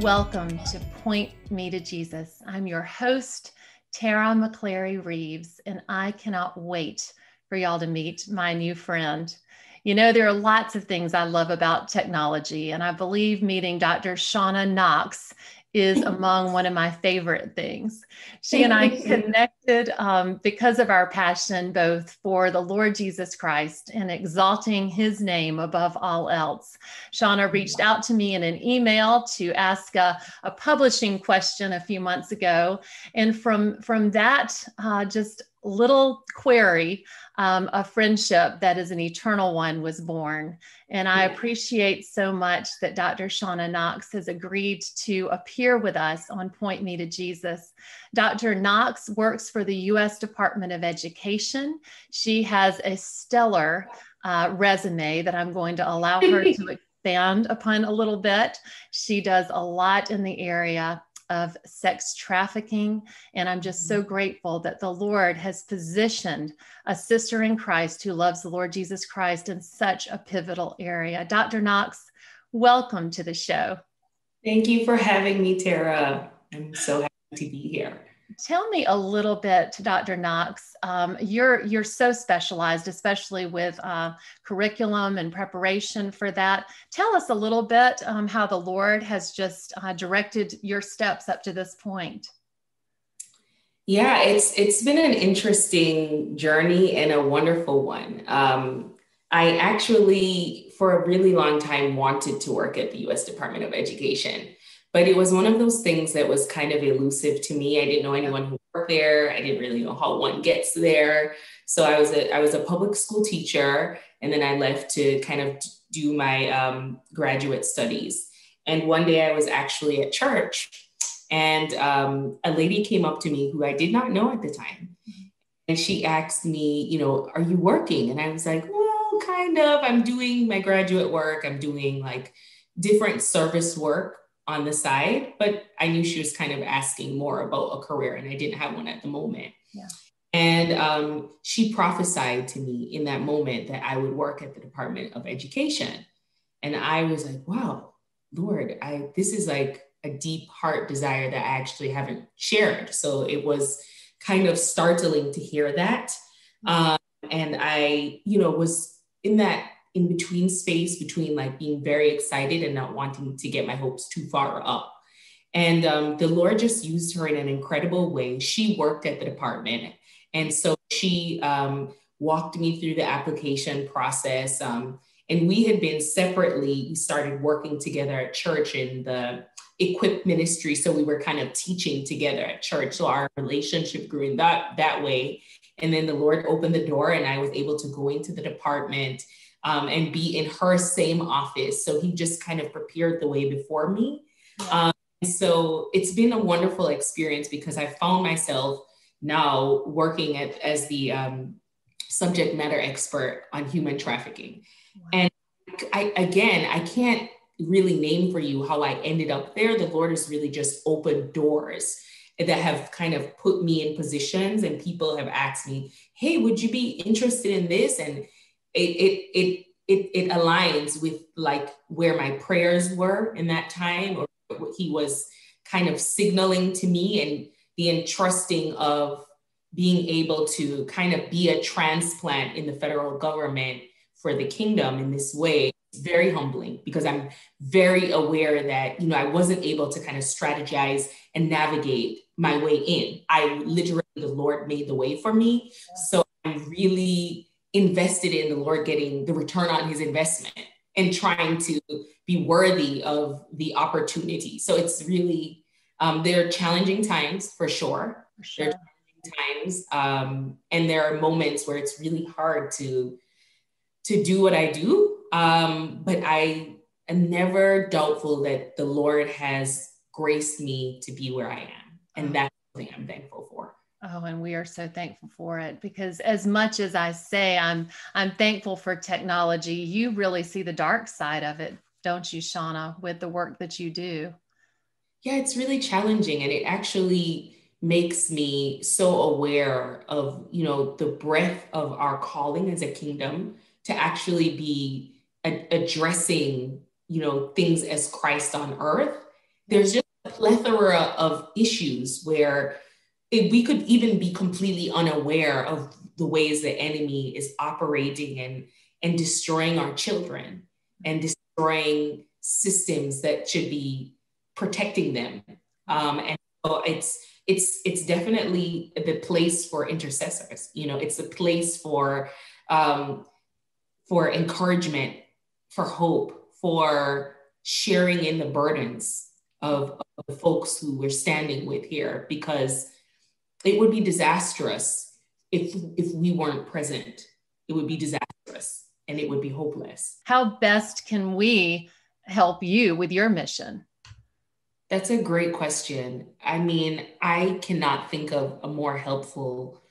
Welcome to Point Me to Jesus. I'm your host, Tara McClary Reeves, and I cannot wait for y'all to meet my new friend. You know, there are lots of things I love about technology, and I believe meeting Dr. Shauna Knox is among one of my favorite things. She and I connected um, because of our passion both for the Lord Jesus Christ and exalting his name above all else. Shauna reached out to me in an email to ask a, a publishing question a few months ago. And from, from that, uh, just little query, um, a friendship that is an eternal one was born. And I appreciate so much that Dr. Shauna Knox has agreed to appear with us on Point Me to Jesus. Dr. Knox works for the U.S. Department of Education. She has a stellar uh, resume that I'm going to allow her to expand upon a little bit. She does a lot in the area of sex trafficking. And I'm just so mm-hmm. grateful that the Lord has positioned a sister in Christ who loves the Lord Jesus Christ in such a pivotal area. Dr. Knox, welcome to the show. Thank you for having me, Tara. I'm so happy to be here. Tell me a little bit, Dr. Knox. Um, you're you're so specialized, especially with uh, curriculum and preparation for that. Tell us a little bit um, how the Lord has just uh, directed your steps up to this point. Yeah, it's it's been an interesting journey and a wonderful one. Um, I actually, for a really long time, wanted to work at the U.S. Department of Education. But it was one of those things that was kind of elusive to me. I didn't know anyone who worked there. I didn't really know how one gets there. So I was a I was a public school teacher, and then I left to kind of do my um, graduate studies. And one day I was actually at church, and um, a lady came up to me who I did not know at the time, and she asked me, you know, are you working? And I was like, well, kind of. I'm doing my graduate work. I'm doing like different service work on the side, but I knew she was kind of asking more about a career and I didn't have one at the moment. Yeah. And um, she prophesied to me in that moment that I would work at the Department of Education. And I was like, wow, Lord, I this is like a deep heart desire that I actually haven't shared. So it was kind of startling to hear that. Um, and I, you know, was in that in between space between like being very excited and not wanting to get my hopes too far up. And um, the Lord just used her in an incredible way. She worked at the department. And so she um, walked me through the application process. Um, and we had been separately, we started working together at church in the equip ministry. So we were kind of teaching together at church. So our relationship grew in that, that way. And then the Lord opened the door and I was able to go into the department um, and be in her same office. So he just kind of prepared the way before me. Um, so it's been a wonderful experience because I found myself now working at, as the um, subject matter expert on human trafficking. Wow. And I, again, I can't really name for you how I ended up there. The Lord has really just opened doors that have kind of put me in positions and people have asked me, hey, would you be interested in this? And it it it it, it aligns with like where my prayers were in that time or what he was kind of signaling to me and the entrusting of being able to kind of be a transplant in the federal government for the kingdom in this way is very humbling because I'm very aware that, you know, I wasn't able to kind of strategize and navigate my way in. I literally, the Lord made the way for me. So I'm really invested in the Lord getting the return on his investment and trying to be worthy of the opportunity. So it's really, um, there are challenging times for sure. For sure. There are challenging times. Um, and there are moments where it's really hard to, to do what I do. Um, but I am never doubtful that the Lord has graced me to be where I am. And that's something I'm thankful for. Oh, and we are so thankful for it because as much as I say I'm I'm thankful for technology, you really see the dark side of it, don't you, Shauna, with the work that you do? Yeah, it's really challenging and it actually makes me so aware of, you know, the breadth of our calling as a kingdom to actually be a- addressing, you know, things as Christ on earth There's just a plethora of issues where it, we could even be completely unaware of the ways the enemy is operating and, and destroying our children and destroying systems that should be protecting them. Um, and so it's it's it's definitely the place for intercessors. You know, it's a place for um, for encouragement, for hope, for sharing in the burdens of, of the folks who we're standing with here, because it would be disastrous if if we weren't present. It would be disastrous and it would be hopeless. How best can we help you with your mission? That's a great question. I mean, I cannot think of a more helpful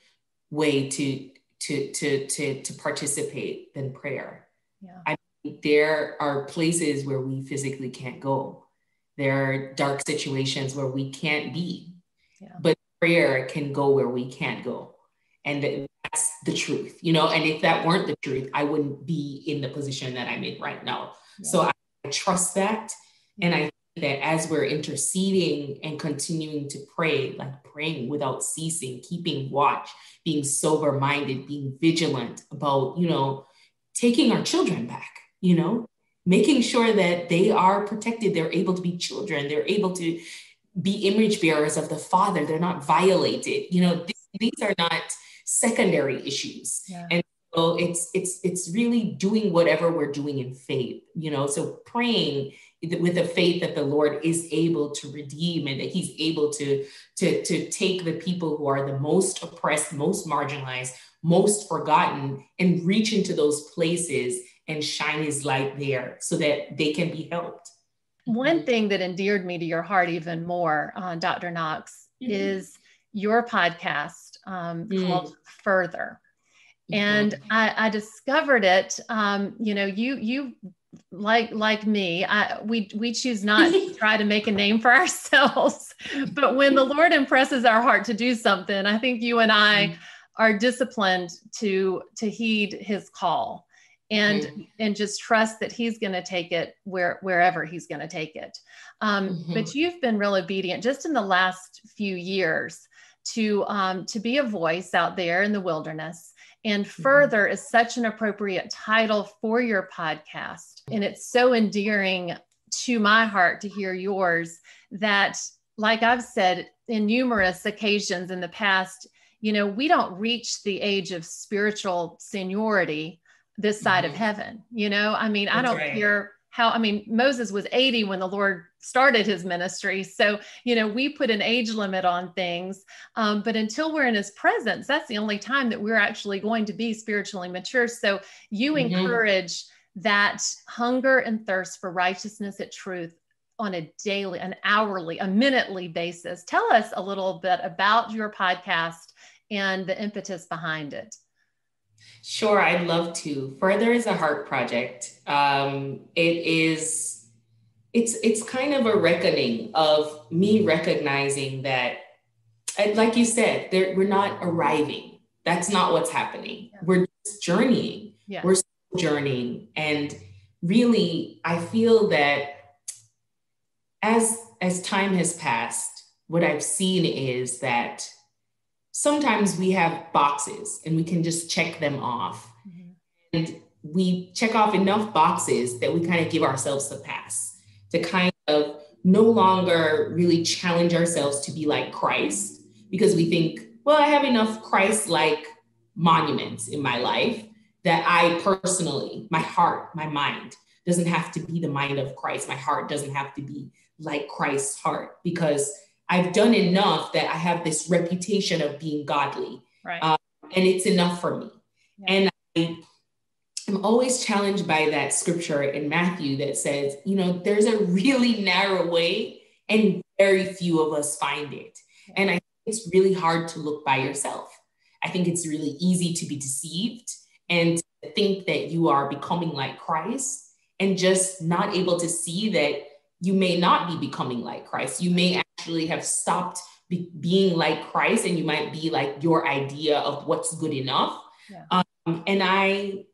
way to to to to to participate than prayer. Yeah. I mean, there are places where we physically can't go. There are dark situations where we can't be. Yeah. But prayer can go where we can't go. And that's the truth, you know. And if that weren't the truth, I wouldn't be in the position that I'm in right now. Yeah. So I, I trust that. And I think that as we're interceding and continuing to pray, like praying without ceasing, keeping watch, being sober minded, being vigilant about, you know, taking our children back, you know, making sure that they are protected, they're able to be children, they're able to be image bearers of the Father, they're not violated, you know, th- these are not secondary issues. Yeah. And so it's it's it's really doing whatever we're doing in faith, you know. So praying with the faith that the Lord is able to redeem and that He's able to, to, to take the people who are the most oppressed, most marginalized, most forgotten, and reach into those places and shine His light there so that they can be helped. One thing that endeared me to your heart even more, uh, Dr. Knox, mm-hmm. is your podcast um, mm. called Further and mm-hmm. I, I, discovered it um, you know you you like like me I, we we choose not to try to make a name for ourselves but when the lord impresses our heart to do something i think you and i mm-hmm. are disciplined to to heed his call and mm-hmm. and just trust that he's going to take it where wherever he's going to take it um, mm-hmm. but you've been real obedient just in the last few years to um, to be a voice out there in the wilderness and mm-hmm. further mm-hmm. is such an appropriate title for your podcast. And it's so endearing to my heart to hear yours that, like I've said in numerous occasions in the past, you know, we don't reach the age of spiritual seniority this side mm-hmm. of heaven. You know, I mean, That's I don't right. care how, I mean, Moses was 80 when the Lord started his ministry. So, you know, we put an age limit on things. Um, but until we're in his presence, that's the only time that we're actually going to be spiritually mature. So, you mm-hmm. encourage that hunger and thirst for righteousness at truth on a daily, an hourly, a minutely basis. Tell us a little bit about your podcast and the impetus behind it. Sure, I'd love to. Further is a heart project. Um, it is, it's it's kind of a reckoning of me recognizing that, like you said, there, we're not arriving. That's not what's happening. Yeah. We're just journeying. Yeah. We're journeying, and really, I feel that as as time has passed, what I've seen is that sometimes we have boxes and we can just check them off. Mm-hmm. And we check off enough boxes that we kind of give ourselves a pass to kind of no longer really challenge ourselves to be like Christ because we think, well, I have enough Christ like monuments in my life that I personally, my heart, my mind doesn't have to be the mind of Christ. My heart doesn't have to be like Christ's heart because I've done enough that I have this reputation of being godly. Right. Um, and it's enough for me. Yeah. And I, I'm always challenged by that scripture in Matthew that says, you know, there's a really narrow way and very few of us find it. Yeah. And I think it's really hard to look by yourself. I think it's really easy to be deceived and to think that you are becoming like Christ and just not able to see that you may not be becoming like Christ. You may actually have stopped be, being like Christ and you might be like your idea of what's good enough. Yeah. Um, and I,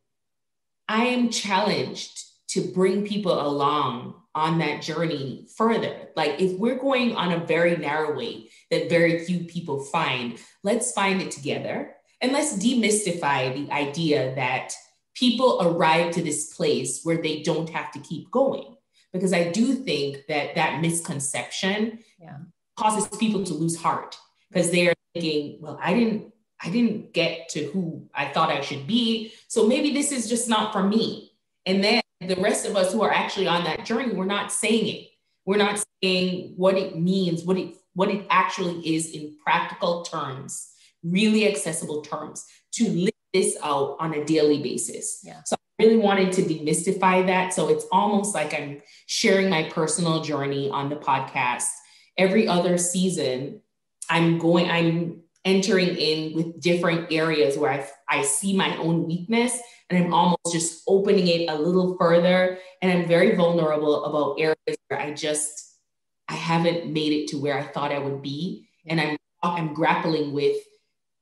I am challenged to bring people along on that journey further. Like if we're going on a very narrow way that very few people find, let's find it together and let's demystify the idea that people arrive to this place where they don't have to keep going. Because I do think that that misconception yeah. causes people to lose heart because they're thinking, well, I didn't I didn't get to who I thought I should be. So maybe this is just not for me. And then the rest of us who are actually on that journey, we're not saying it. We're not saying what it means, what it what it actually is in practical terms, really accessible terms to live this out on a daily basis. Yeah. So really wanted to demystify that. So it's almost like I'm sharing my personal journey on the podcast. Every other season, I'm going, I'm entering in with different areas where I, I see my own weakness and I'm almost just opening it a little further. And I'm very vulnerable about areas where I just, I haven't made it to where I thought I would be. And I'm, I'm grappling with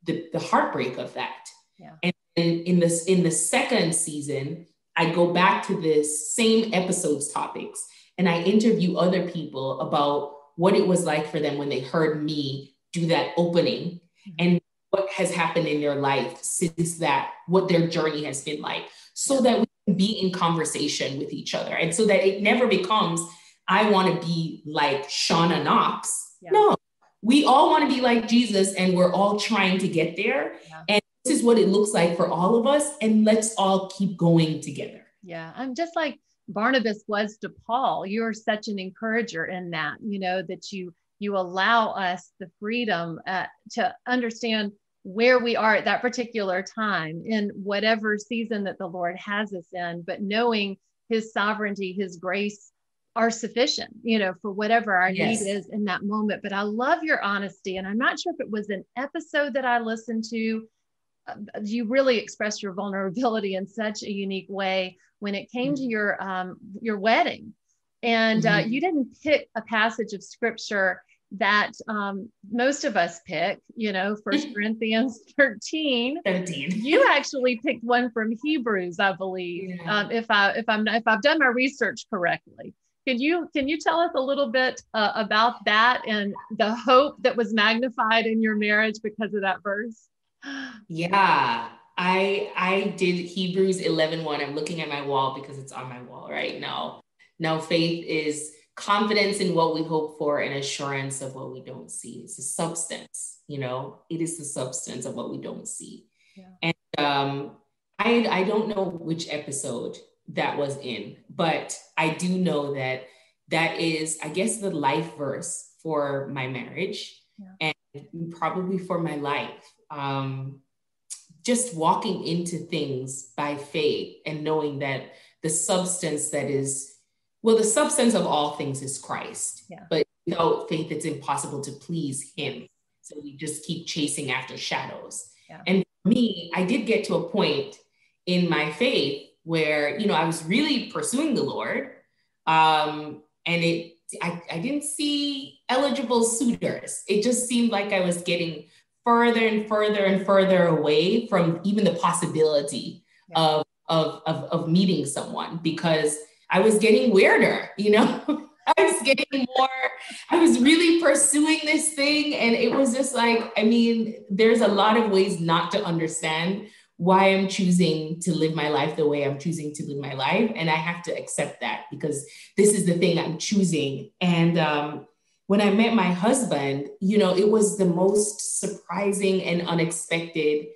the, the heartbreak of that. Yeah. And in this, in the second season, I go back to this same episodes topics and I interview other people about what it was like for them when they heard me do that opening mm-hmm. and what has happened in their life since that, what their journey has been like, so that we can be in conversation with each other. And so that it never becomes, I want to be like Shauna Knox. Yeah. No, we all want to be like Jesus and we're all trying to get there. Yeah. And what it looks like for all of us. And let's all keep going together. Yeah. I'm just like Barnabas was to Paul. You're such an encourager in that, you know, that you you allow us the freedom uh, to understand where we are at that particular time in whatever season that the Lord has us in, but knowing His sovereignty, His grace are sufficient, you know, for whatever our yes. need is in that moment. But I love your honesty. And I'm not sure if it was an episode that I listened to. You really expressed your vulnerability in such a unique way when it came mm-hmm. to your um, your wedding and uh, mm-hmm. uh, you didn't pick a passage of scripture that um, most of us pick, you know, First Corinthians 13. 13. You actually picked one from Hebrews, I believe, yeah. um, if I if I'm if I've done my research correctly. Can you can you tell us a little bit uh, about that and the hope that was magnified in your marriage because of that verse? Yeah, I I did Hebrews 11 1. I'm looking at my wall because it's on my wall right now. Now, faith is confidence in what we hope for and assurance of what we don't see. It's a substance, you know, it is the substance of what we don't see. Yeah. And um, I, I don't know which episode that was in, but I do know that that is, I guess, the life verse for my marriage yeah. and probably for my life. Um, just walking into things by faith and knowing that the substance that is well, the substance of all things is Christ. Yeah. But without faith, it's impossible to please Him. So we just keep chasing after shadows. Yeah. And for me, I did get to a point in my faith where, you know, I was really pursuing the Lord. Um, and it, I, I didn't see eligible suitors. It just seemed like I was getting further and further and further away from even the possibility yeah. of, of, of, of meeting someone because I was getting weirder, you know? I was getting more, I was really pursuing this thing. And it was just like, I mean, there's a lot of ways not to understand why I'm choosing to live my life the way I'm choosing to live my life. And I have to accept that because this is the thing I'm choosing. And um, when I met my husband, you know, it was the most surprising and unexpected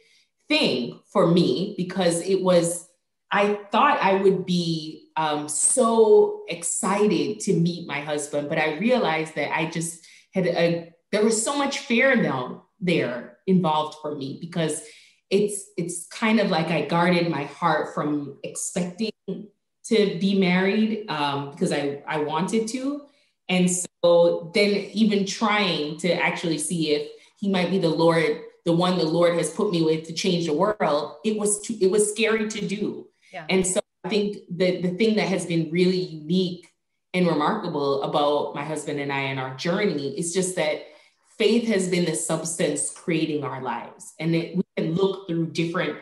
thing for me because it was, I thought I would be um, so excited to meet my husband, but I realized that I just had a, there was so much fear now there involved for me because it's it's kind of like I guarded my heart from expecting to be married um, because I I wanted to, and so then even trying to actually see if he might be the Lord, the one the Lord has put me with to change the world, it was too, it was scary to do, yeah. and so I think the, the thing that has been really unique and remarkable about my husband and I and our journey is just that faith has been the substance creating our lives. And that we can look through different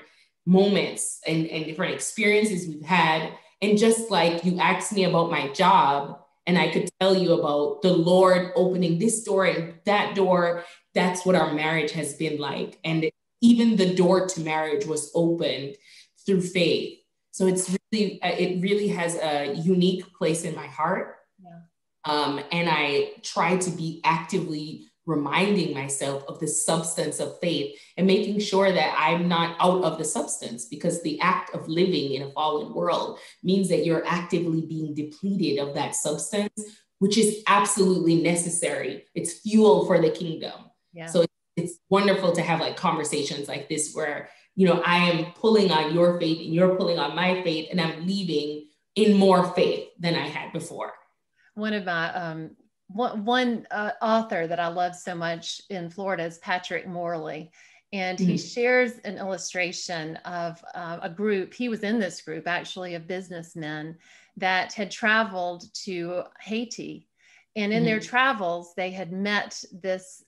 moments and, and different experiences we've had And just like you asked me about my job, and I could tell you about the Lord opening this door and that door, that's what our marriage has been like. And even the door to marriage was opened through faith. So it's really, it really has a unique place in my heart. Yeah. Um, and I try to be actively reminding myself of the substance of faith and making sure that I'm not out of the substance because the act of living in a fallen world means that you're actively being depleted of that substance, which is absolutely necessary. It's fuel for the kingdom. Yeah. So it's wonderful to have like conversations like this where, you know, I am pulling on your faith and you're pulling on my faith and I'm leaving in more faith than I had before. One of my um, one, one uh, author that I love so much in Florida is Patrick Morley. And he mm-hmm. shares an illustration of uh, a group. He was in this group actually of businessmen that had traveled to Haiti. And in mm-hmm. their travels, they had met this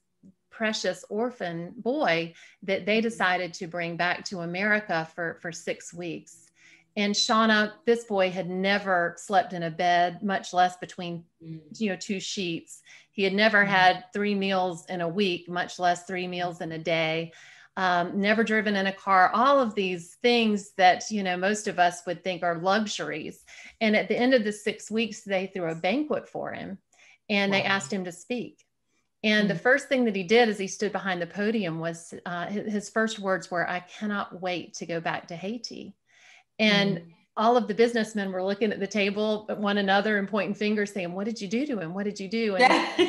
precious orphan boy that they decided to bring back to America for, for six weeks. And Shauna, this boy had never slept in a bed, much less between, mm. you know, two sheets. He had never mm. had three meals in a week, much less three meals in a day. Um, never driven in a car, all of these things that, you know, most of us would think are luxuries. And at the end of the six weeks, they threw a banquet for him and wow. they asked him to speak. And mm-hmm. the mm. first thing that he did as he stood behind the podium was uh, his, his first words were, I cannot wait to go back to Haiti. And mm. all of the businessmen were looking at the table at one another and pointing fingers saying, What did you do to him? What did you do? And,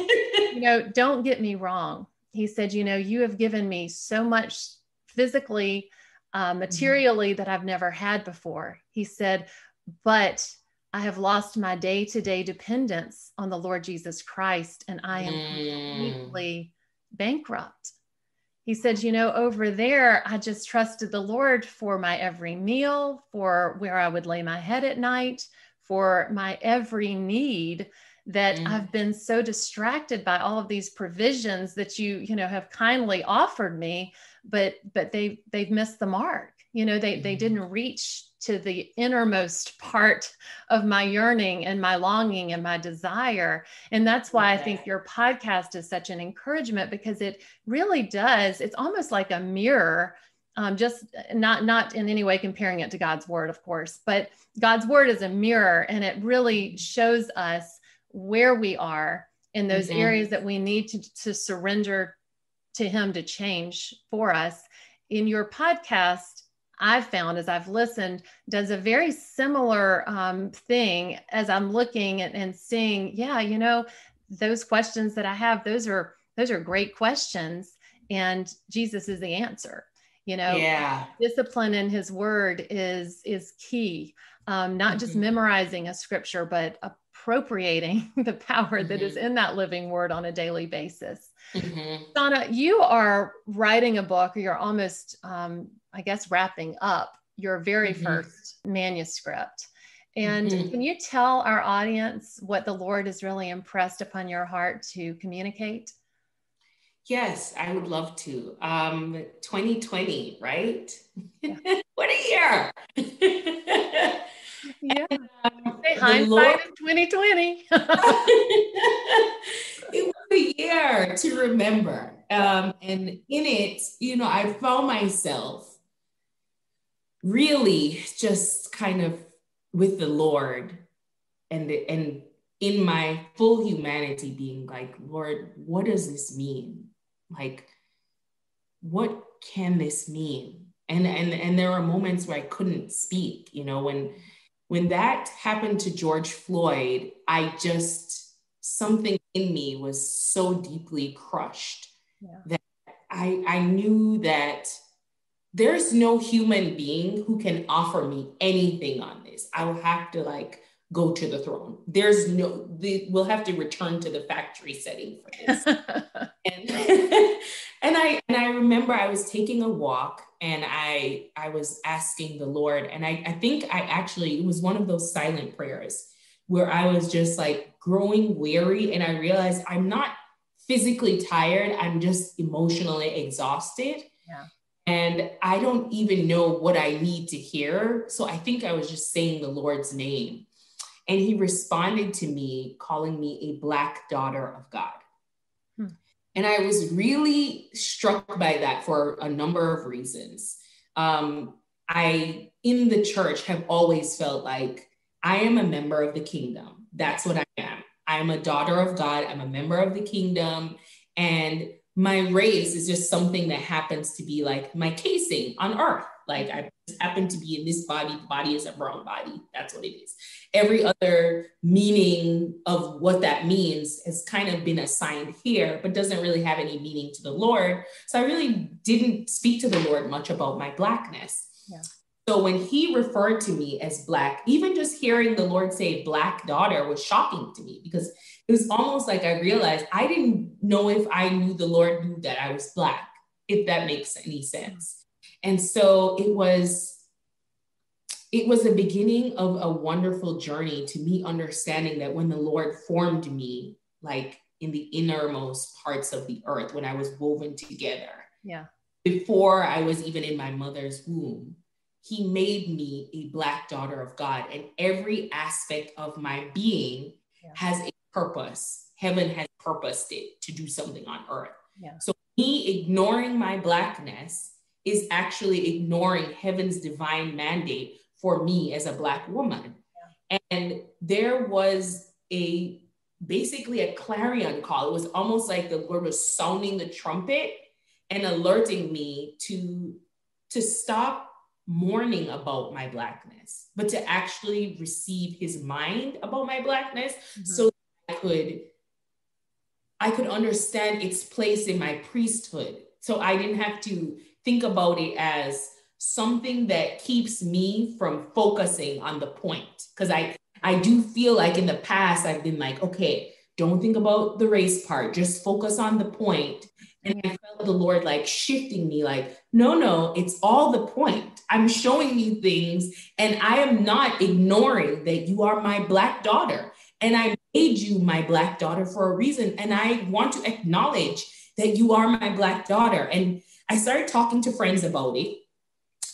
you know, don't get me wrong. He said, You know, you have given me so much physically, uh, mm-hmm. materially that I've never had before. He said, But I have lost my day to day dependence on the Lord Jesus Christ, and I am mm. completely bankrupt. He said, You know, over there, I just trusted the Lord for my every meal, for where I would lay my head at night, for my every need that mm. I've been so distracted by all of these provisions that you, you know, have kindly offered me, but but they they've missed the mark. You know, they mm. they didn't reach to the innermost part of my yearning and my longing and my desire. And that's why okay. I think your podcast is such an encouragement because it really does, it's almost like a mirror. Um, just not not in any way comparing it to God's word, of course, but God's word is a mirror, and it really shows us where we are in those mm-hmm. areas that we need to, to surrender to Him to change for us. In your podcast, I've found as I've listened does a very similar um, thing as I'm looking and, and seeing, yeah, you know, those questions that I have, those are those are great questions. And Jesus is the answer. You know, yeah. discipline in his word is is key. Um, not mm-hmm. just memorizing a scripture, but appropriating the power mm-hmm. that is mm-hmm. in that living word on a daily basis. mm Shauna, you are writing a book, or you're almost um, I guess, wrapping up your very mm-hmm. first manuscript. And mm-hmm. can you tell our audience what the Lord has really impressed upon your heart to communicate? Yes, I would love to. Um, 2020, right? Yeah. what a year! yeah. And, um, Say hindsight Lord... 2020. it was a year to remember. Um, and in it, you know, I found myself really just kind of with the Lord and the, and in my full humanity being like, Lord, what does this mean? Like, what can this mean? And and and there were moments where I couldn't speak, you know, when when that happened to George Floyd, I just something in me was so deeply crushed yeah. that I I knew that there's no human being who can offer me anything on this. I will have to like go to the throne. There's no, the, we'll have to return to the factory setting for this. and, and I and I remember I was taking a walk and I I was asking the Lord, and I, I think I actually it was one of those silent prayers where I was just like growing weary, and I realized I'm not physically tired, I'm just emotionally exhausted. Yeah and I don't even know what I need to hear. So I think I was just saying the Lord's name. And he responded to me, calling me a black daughter of God. And I was really struck by that for a number of reasons. Um, I, in the church, have always felt like I am a member of the kingdom. That's what I am. I'm a daughter of God. I'm a member of the kingdom. And my race is just something that happens to be like my casing on earth. Like I just happen to be in this body, the body is a brown body. That's what it is. Every other meaning of what that means has kind of been assigned here, but doesn't really have any meaning to the Lord. So I really didn't speak to the Lord much about my blackness. Yeah. So when he referred to me as black, even just hearing the Lord say black daughter was shocking to me because it was almost like I realized I didn't know if I knew the Lord knew that I was black, if that makes any sense. And so it was it was the beginning of a wonderful journey to me understanding that when the Lord formed me, like in the innermost parts of the earth, when I was woven together. Yeah. Before I was even in my mother's womb, he made me a black daughter of God, and every aspect of my being yeah. has a purpose. Heaven has purposed it to do something on earth. Yeah. So, me ignoring my blackness is actually ignoring heaven's divine mandate for me as a black woman. Yeah. And there was a basically a clarion call. It was almost like the Lord was sounding the trumpet and alerting me to to stop mourning about my blackness, but to actually receive his mind about my blackness mm-hmm. so I could I could understand its place in my priesthood. So I didn't have to think about it as something that keeps me from focusing on the point. Because I I do feel like in the past I've been like, okay, don't think about the race part, just focus on the point and I felt the Lord like shifting me, like, no, no, it's all the point. I'm showing you things, and I am not ignoring that you are my Black daughter. And I made you my Black daughter for a reason. And I want to acknowledge that you are my Black daughter. And I started talking to friends about it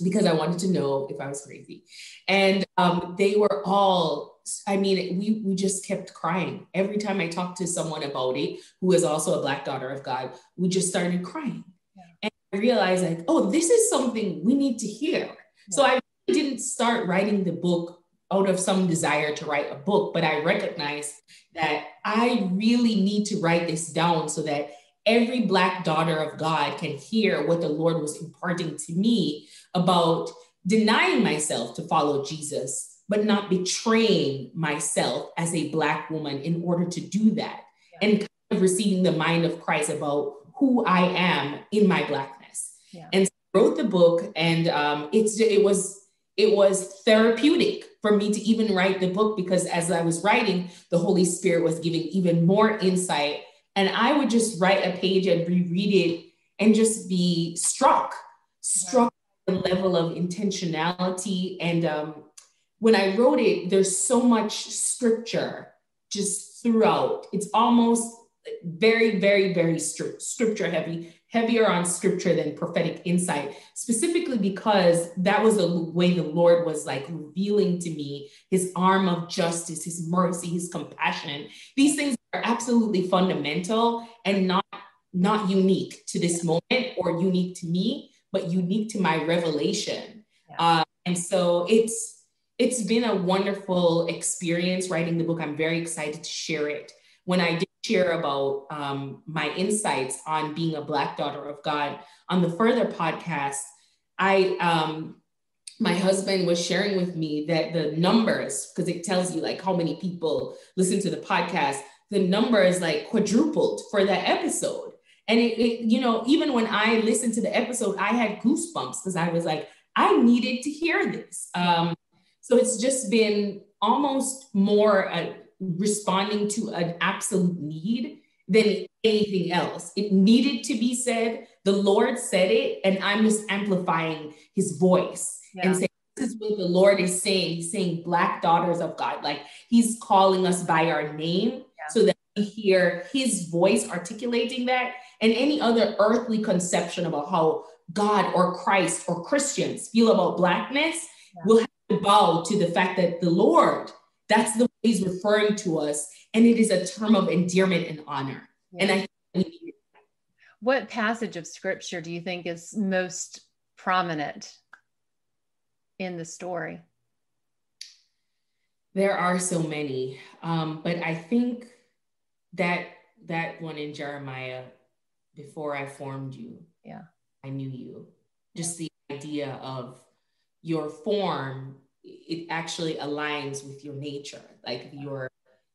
because I wanted to know if I was crazy. And um, they were all I mean, we we just kept crying every time I talked to someone about it, who is also a black daughter of God. We just started crying, yeah. and I realized like, oh, this is something we need to hear. Yeah. So I didn't start writing the book out of some desire to write a book, but I recognized that I really need to write this down so that every black daughter of God can hear what the Lord was imparting to me about denying myself to follow Jesus but not betraying myself as a Black woman in order to do that yeah. and kind of receiving the mind of Christ about who I am in my Blackness. Yeah. And so I wrote the book, and um, it's it was it was therapeutic for me to even write the book because as I was writing, the Holy Spirit was giving even more insight. And I would just write a page and reread it and just be struck, struck the level of intentionality and um, when I wrote it, there's so much scripture just throughout. It's almost very, very, very scripture heavy, heavier on scripture than prophetic insight, specifically because that was the way the Lord was like revealing to me his arm of justice, his mercy, his compassion. These things are absolutely fundamental and not not unique to this moment or unique to me, but unique to my revelation. Yeah. Uh, and so it's it's been a wonderful experience writing the book. I'm very excited to share it. When I did share about um, my insights on being a Black daughter of God on the Further podcast, I um, my husband was sharing with me that the numbers, because it tells you like how many people listen to the podcast, the numbers like quadrupled for that episode. And it, it, you know, even when I listened to the episode, I had goosebumps because I was like, I needed to hear this. Um, so it's just been almost more uh, responding to an absolute need than anything else. It needed to be said. The Lord said it, and I'm just amplifying his voice yeah. and saying, This is what the Lord is saying. He's saying, Black daughters of God. Like he's calling us by our name yeah. so that we hear his voice articulating that and any other earthly conception about how God or Christ or Christians feel about Blackness, yeah. we'll have to bow to the fact that the Lord, that's the way He's referring to us. And it is a term of endearment and honor. Yeah. And I what passage of scripture do you think is most prominent in the story? There are so many, um, but I think that that one in Jeremiah, before I formed you, yeah, I knew you. Just the idea of your form, it actually aligns with your nature, like your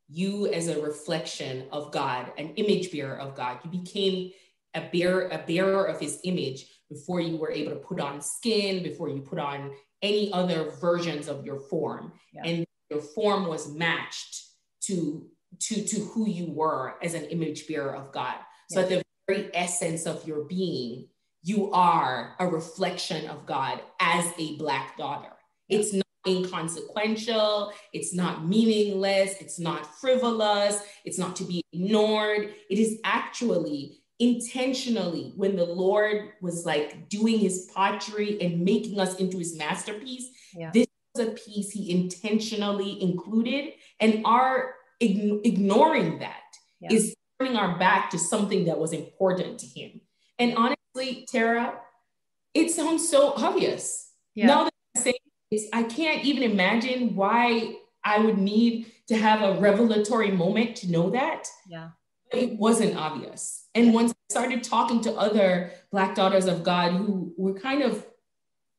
you as a reflection of God, an image bearer of God. You became a bearer, a bearer of his image before you were able to put on skin, before you put on any other versions of your form. Yeah. And your form was matched to, to, to who you were as an image bearer of God. So at the very essence of your being, you are a reflection of God as a Black daughter. Yeah. It's not inconsequential, it's not meaningless, it's not frivolous, it's not to be ignored. It is actually intentionally when the Lord was like doing his pottery and making us into his masterpiece. Yeah. This was a piece he intentionally included, and our ign- ignoring that yeah. is turning our back to something that was important to him. And honestly, Tara, it sounds so obvious. Yeah. Now that I say this, I can't even imagine why I would need to have a revelatory moment to know that. Yeah. It wasn't obvious. And once I started talking to other Black daughters of God who were kind of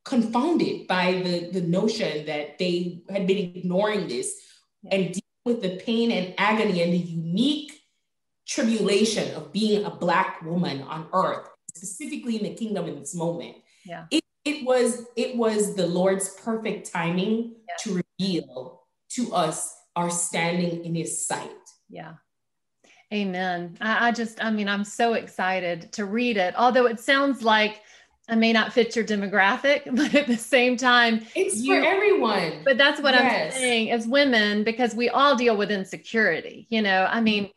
confounded by the, the notion that they had been ignoring this yeah. and dealing with the pain and agony and the unique tribulation of being a Black woman on earth, specifically in the kingdom in this moment. Yeah. It, it was it was the Lord's perfect timing yeah. to reveal to us our standing in his sight. Yeah. Amen. I, I, just, I mean, I'm so excited to read it. Although it sounds like I may not fit your demographic, but at the same time, it's you, for everyone. But that's what yes. I'm saying as women, because we all deal with insecurity. You know, I mean,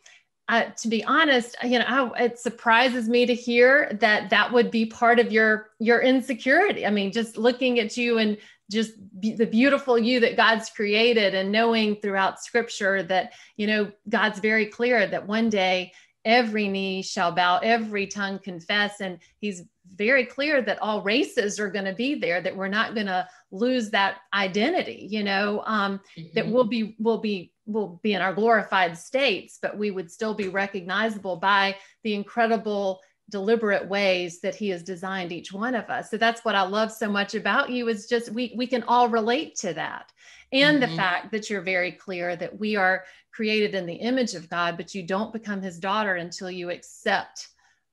uh, to be honest, you know, I, it surprises me to hear that that would be part of your your insecurity. I mean, just looking at you and just be the beautiful you that God's created and knowing throughout scripture that, you know, God's very clear that one day every knee shall bow, every tongue confess. And he's very clear that all races are going to be there, that we're not going to lose that identity, you know, um, mm-hmm. that we'll be, we'll be, we'll be in our glorified states, but we would still be recognizable by the incredible deliberate ways that he has designed each one of us so that's what i love so much about you is just we we can all relate to that and mm-hmm. the fact that you're very clear that we are created in the image of god but you don't become his daughter until you accept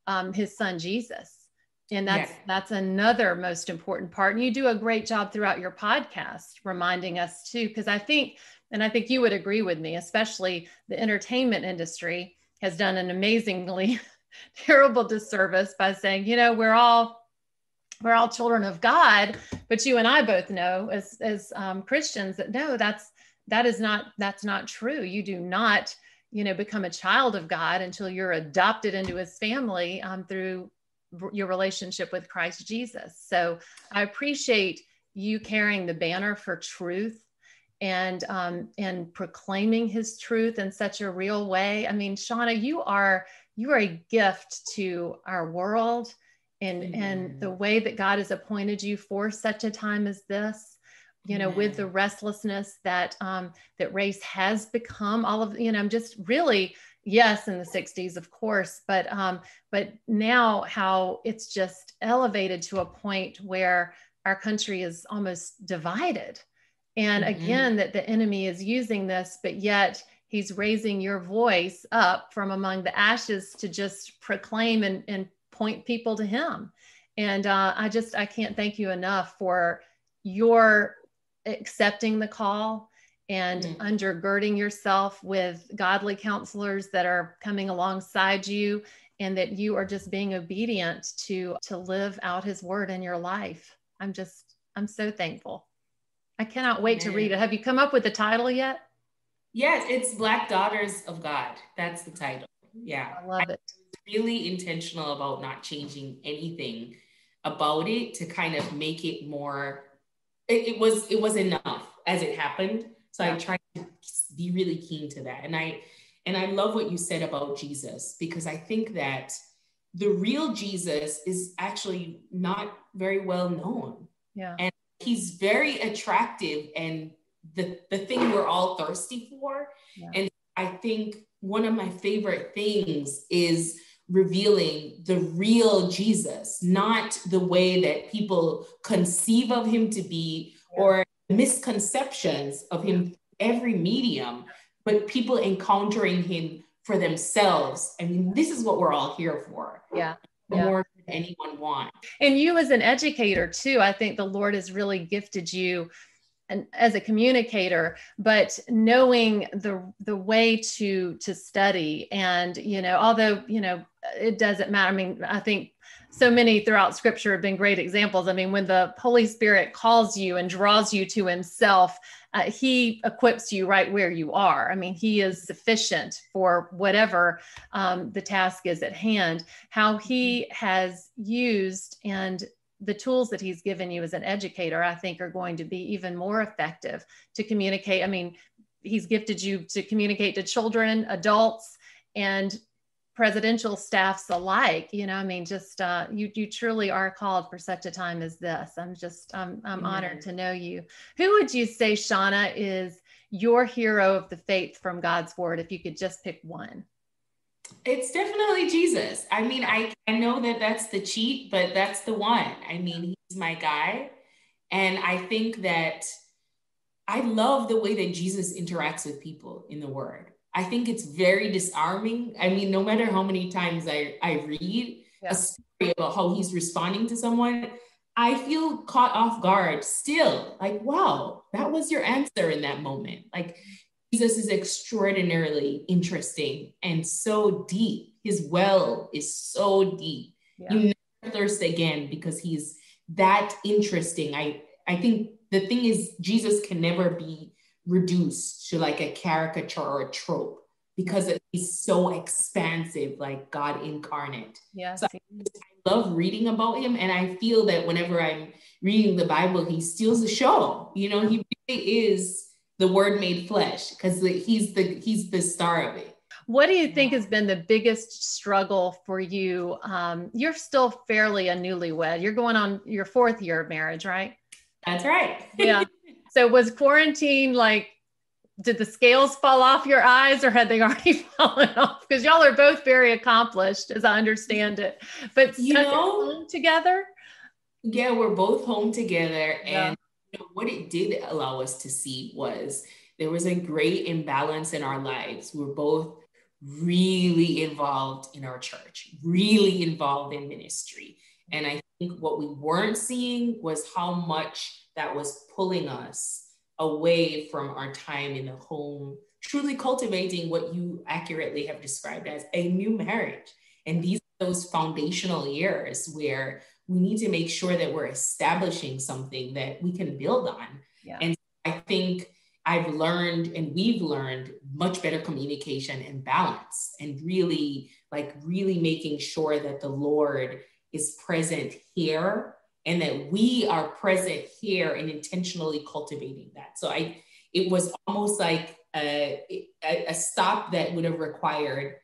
um, his son jesus and that's yeah. that's another most important part and you do a great job throughout your podcast reminding us too because i think and i think you would agree with me especially the entertainment industry has done an amazingly terrible disservice by saying, you know, we're all we're all children of God, but you and I both know as as um, Christians that no, that's that is not that's not true. You do not, you know, become a child of God until you're adopted into His family um, through your relationship with Christ Jesus. So I appreciate you carrying the banner for truth and um, and proclaiming His truth in such a real way. I mean, Shauna, you are you are a gift to our world and Amen. and the way that God has appointed you for such a time as this you know with the restlessness that um that race has become all of you know i'm just really yes in the 60s of course but um but now how it's just elevated to a point where our country is almost divided and mm-hmm. again that the enemy is using this but yet he's raising your voice up from among the ashes to just proclaim and, and point people to him and uh, i just i can't thank you enough for your accepting the call and mm-hmm. undergirding yourself with godly counselors that are coming alongside you and that you are just being obedient to to live out his word in your life i'm just i'm so thankful i cannot wait to read it have you come up with the title yet Yes, it's Black Daughters of God. That's the title. Yeah. I love it. really intentional about not changing anything about it to kind of make it more it, it was it was enough as it happened so i tried to be really keen to that and i and i love what you said about jesus because i think that the real jesus is actually not very well known yeah and he's very attractive and the the thing we're all thirsty for yeah. and i think one of my favorite things is revealing the real Jesus, not the way that people conceive of him to be or misconceptions of him every medium, but people encountering him for themselves. I mean, this is what we're all here for. Yeah. yeah. More anyone want. And you as an educator too, I think the Lord has really gifted you and as a communicator but knowing the the way to to study and you know although you know it doesn't matter i mean i think so many throughout scripture have been great examples. I mean when the holy spirit calls you and draws you to himself uh, he equips you right where you are. I mean he is sufficient for whatever um, the task is at hand. How he has used and the tools that he's given you as an educator, I think, are going to be even more effective to communicate. I mean, he's gifted you to communicate to children, adults, and presidential staffs alike. You know, I mean, just uh, you you truly are called for such a time as this. I'm just I'm I'm honored to know you. Who would you say, Shauna, is your hero of the faith from God's word? If you could just pick one. It's definitely Jesus. I mean, I, I know that that's the cheat, but that's the one. I mean, he's my guy. And I think that I love the way that Jesus interacts with people in the word. I think it's very disarming. I mean, no matter how many times I, I read yeah. a story about how he's responding to someone, I feel caught off guard still. Like, wow, that was your answer in that moment. Like, Jesus is extraordinarily interesting and so deep. His well is so deep. Yeah. You never thirst again because he's that interesting. I I think the thing is Jesus can never be reduced to like a caricature or a trope because he's so expansive, like God incarnate. Yeah. So I, I love reading about him, and I feel that whenever I'm reading the Bible, he steals the show. You know, he really is the word made flesh because he's the he's the star of it. What do you think has been the biggest struggle for you? Um, you're still fairly a newlywed. You're going on your fourth year of marriage right? That's right. Yeah so was quarantine like did the scales fall off your eyes or had they already fallen off because y'all are both very accomplished as i understand it but you know together yeah we're both home together yeah. and know, what it did allow us to see was there was a great imbalance in our lives. We're both really involved in our church, really involved in ministry. And I think what we weren't seeing was how much that was pulling us away from our time in the home, truly cultivating what you accurately have described as a new marriage. And these are those foundational years where we need to make sure that we're establishing something that we can build on. Yeah. And I think I've learned and we've learned much better communication and balance and really like really making sure that the Lord is present here and that we are present here and intentionally cultivating that. So I it was almost like a, a, stop that would have required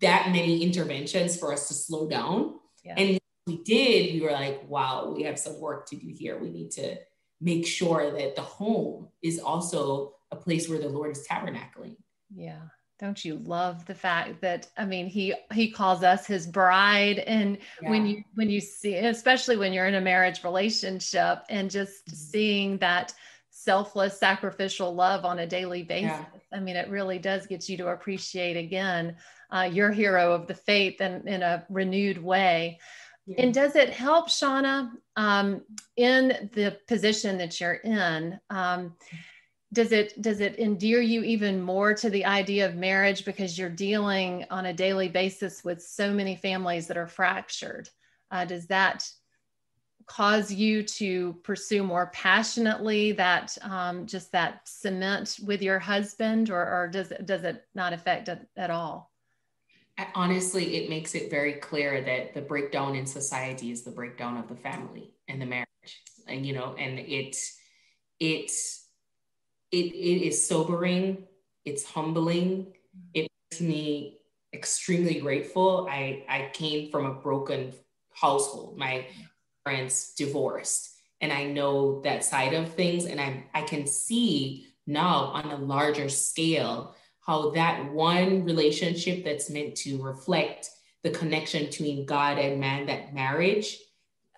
that many interventions for us to slow down. Yeah. And we did, we were like, wow, we have some work to do here. We need to make sure that the home is also a place where the Lord is tabernacling. Yeah. Don't you love the fact that I mean he he calls us his bride and yeah. when you when you see especially when you're in a marriage relationship and just mm-hmm. seeing that selfless sacrificial love on a daily basis yeah. I mean it really does get you to appreciate again uh, your hero of the faith and in a renewed way yeah. And does it help, Shauna, um, in the position that you're in? Um, does it does it endear you even more to the idea of marriage because you're dealing on a daily basis with so many families that are fractured? Uh, does that cause you to pursue more passionately that um, just that cement with your husband, or, or does it does it not affect it at all? honestly, it makes it very clear that the breakdown in society is the breakdown of the family and the marriage. And you know, and it it it it is sobering, it's humbling, it makes me extremely grateful. I I came from a broken household. My parents divorced. And I know that side of things. And I, I can see now on a larger scale how that one relationship that's meant to reflect the connection between God and man, that marriage,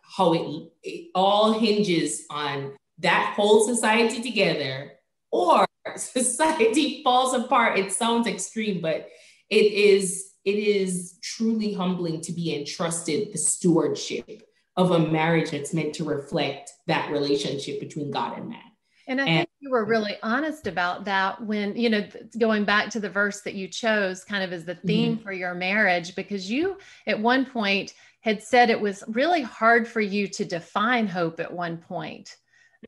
how it, it all hinges on that whole society together or society falls apart. It sounds extreme, but it is it is truly humbling to be entrusted the stewardship of a marriage that's meant to reflect that relationship between God and man. And I and, think you were really honest about that when, you know, going back to the verse that you chose kind of as the theme mm-hmm. for your marriage, because you at one point had said it was really hard for you to define hope at one point.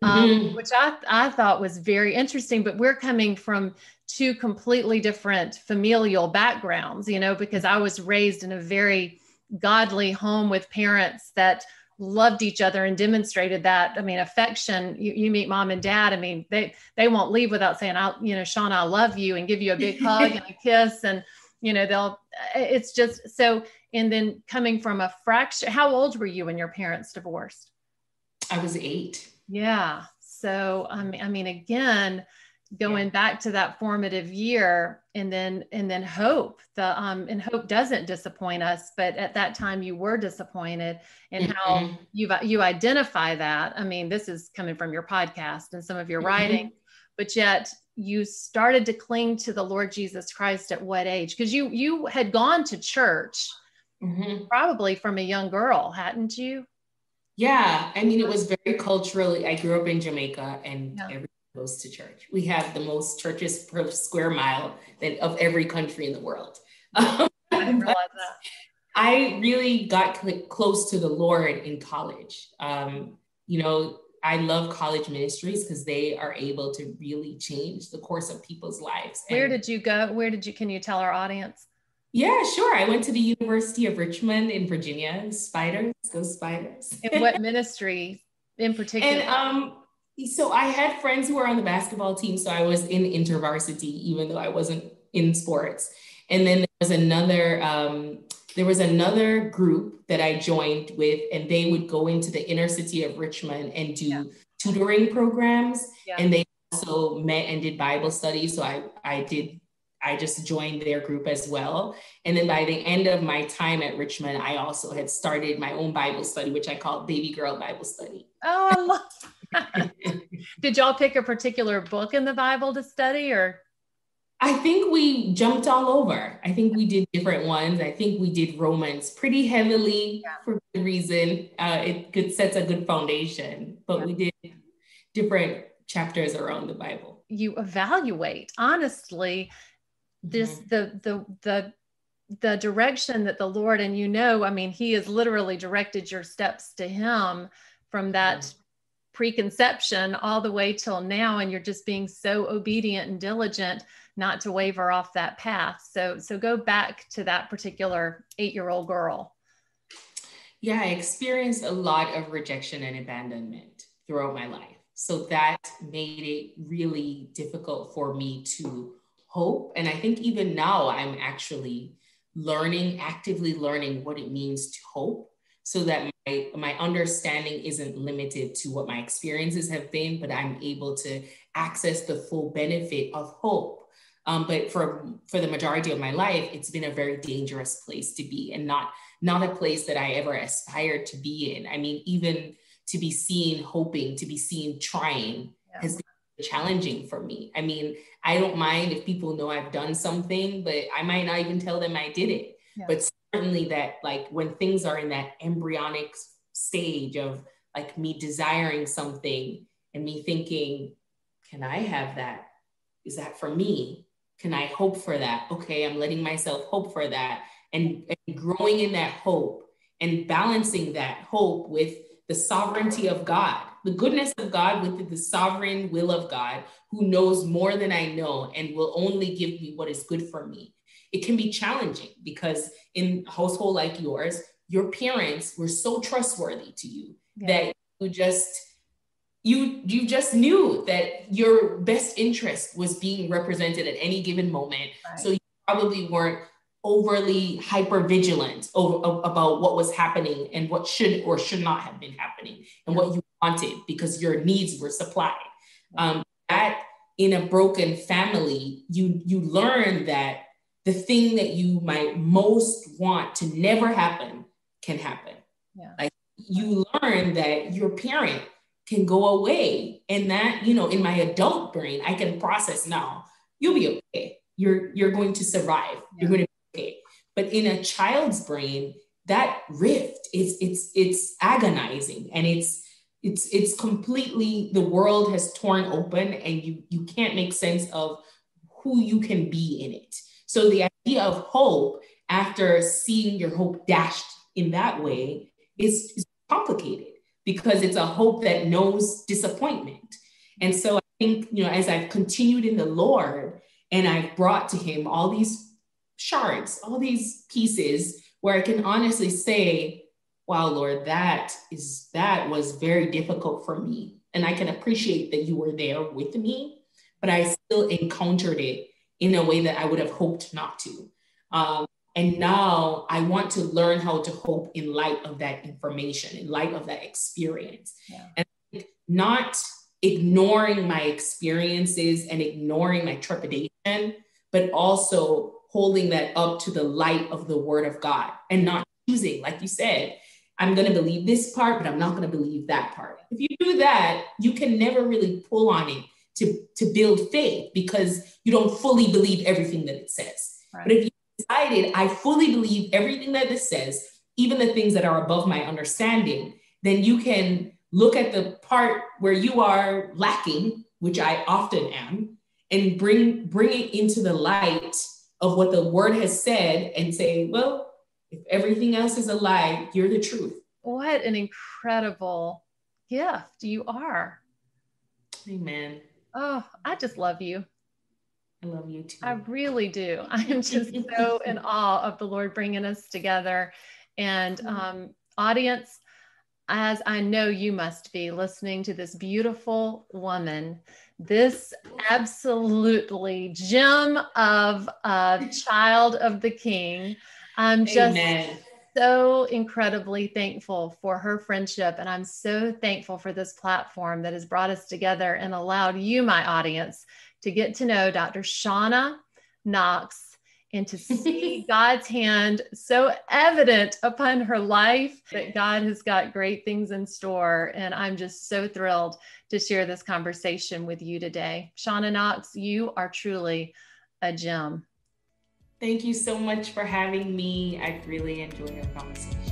Um, mm-hmm. which I, I thought was very interesting. But we're coming from two completely different familial backgrounds, you know, because I was raised in a very godly home with parents that loved each other and demonstrated that i mean affection you, you meet mom and dad i mean they they won't leave without saying i you know sean i love you and give you a big hug and a kiss and you know they'll it's just so and then coming from a fraction how old were you when your parents divorced i was eight yeah so i mean i mean again going yeah. back to that formative year and then and then hope the um and hope doesn't disappoint us but at that time you were disappointed and mm-hmm. how you you identify that i mean this is coming from your podcast and some of your mm-hmm. writing but yet you started to cling to the lord jesus christ at what age because you you had gone to church mm-hmm. probably from a young girl hadn't you yeah i mean it was very culturally i grew up in jamaica and yeah. every goes to church. We have the most churches per square mile than of every country in the world. I didn't realize that. I really got cl- close to the Lord in college. Um, you know, I love college ministries because they are able to really change the course of people's lives. Where did you go? Where did you? Can you tell our audience? Yeah, sure. I went to the University of Richmond in Virginia. Spiders, go spiders. and what ministry in particular? And um, so I had friends who were on the basketball team, so I was in intervarsity, even though I wasn't in sports. And then there was another um, there was another group that I joined with, and they would go into the inner city of Richmond and do yeah. tutoring programs. Yeah. And they also met and did Bible study. So I I did I just joined their group as well. And then by the end of my time at Richmond, I also had started my own Bible study, which I called Baby Girl Bible Study. Oh, I love Did y'all pick a particular book in the Bible to study or? I think we jumped all over. I think we did different ones. I think we did Romans pretty heavily yeah. for good reason. Uh, it good, sets a good foundation, but yeah. we did different chapters around the Bible. You evaluate honestly this mm-hmm. the the the the direction that the Lord and you know, I mean, He has literally directed your steps to Him from that preconception all the way till now and you're just being so obedient and diligent not to waver off that path. So so go back to that particular 8-year-old girl. Yeah i experienced a lot of rejection and abandonment throughout my life. So that made it really difficult for me to hope and i think even now i'm actually learning actively learning what it means to hope so that my, my understanding isn't limited to what my experiences have been, but I'm able to access the full benefit of hope. Um, but for for the majority of my life, it's been a very dangerous place to be, and not not a place that I ever aspired to be in. I mean, even to be seen hoping, to be seen trying, yeah. has been challenging for me. I mean, I don't mind if people know I've done something, but I might not even tell them I did it. Yeah. But certainly that like when things are in that embryonic stage of like me desiring something and me thinking, can I have that? Is that for me? Can I hope for that? Okay, I'm letting myself hope for that and, and growing in that hope and balancing that hope with the sovereignty of God, the goodness of God with the sovereign will of God, who knows more than I know and will only give me what is good for me it can be challenging because in a household like yours, your parents were so trustworthy to you yeah. that you just you you just knew that your best interest was being represented at any given moment right. so you probably weren't overly hyper vigilant over, about what was happening and what should or should not have been happening and what you wanted because your needs were supplied. Um, that in a broken family you you learn that the thing that you might most want to never happen can happen. Yeah. like you learn that your parent can go away and that you know in my adult brain i can process now you'll be okay. You're you're going to survive. Yeah. you're going to be okay. But in a child's brain that rift is it's it's agonizing and it's it's it's completely the world has torn open and you you can't make sense of who you can be in it so the idea of hope after seeing your hope dashed in that way is, is complicated because it's a hope that knows disappointment. And so I think, you know, as I've continued in the Lord and I've brought to Him all these shards, all these pieces where I can honestly say, wow, Lord, that is, that was very difficult for me. And I can appreciate that you were there with me, but I still encountered it in a way that I would have hoped not to. Um, and now I want to learn how to hope in light of that information, in light of that experience. Yeah. And not ignoring my experiences and ignoring my trepidation, but also holding that up to the light of the word of God and not choosing, like you said, I'm going to believe this part, but I'm not going to believe that part. If you do that, you can never really pull on it to, to build faith because you don't fully believe everything that it says. Right. But if you decided I fully believe everything that this says, even the things that are above my understanding, then you can look at the part where you are lacking, which I often am, and bring bring it into the light of what the word has said and say, well, if everything else is a lie, you're the truth. What an incredible gift you are. Amen. Oh, I just love you. I love you too. I really do. I'm just so in awe of the Lord bringing us together. And mm-hmm. um, audience, as I know you must be listening to this beautiful woman, this absolutely gem of a child of the King. I'm just Amen. so incredibly thankful for her friendship. And I'm so thankful for this platform that has brought us together and allowed you, my audience, to get to know Dr. Shauna Knox and to see God's hand so evident upon her life that God has got great things in store. And I'm just so thrilled to share this conversation with you today. Shauna Knox, you are truly a gem. Thank you so much for having me. I really enjoyed our conversation.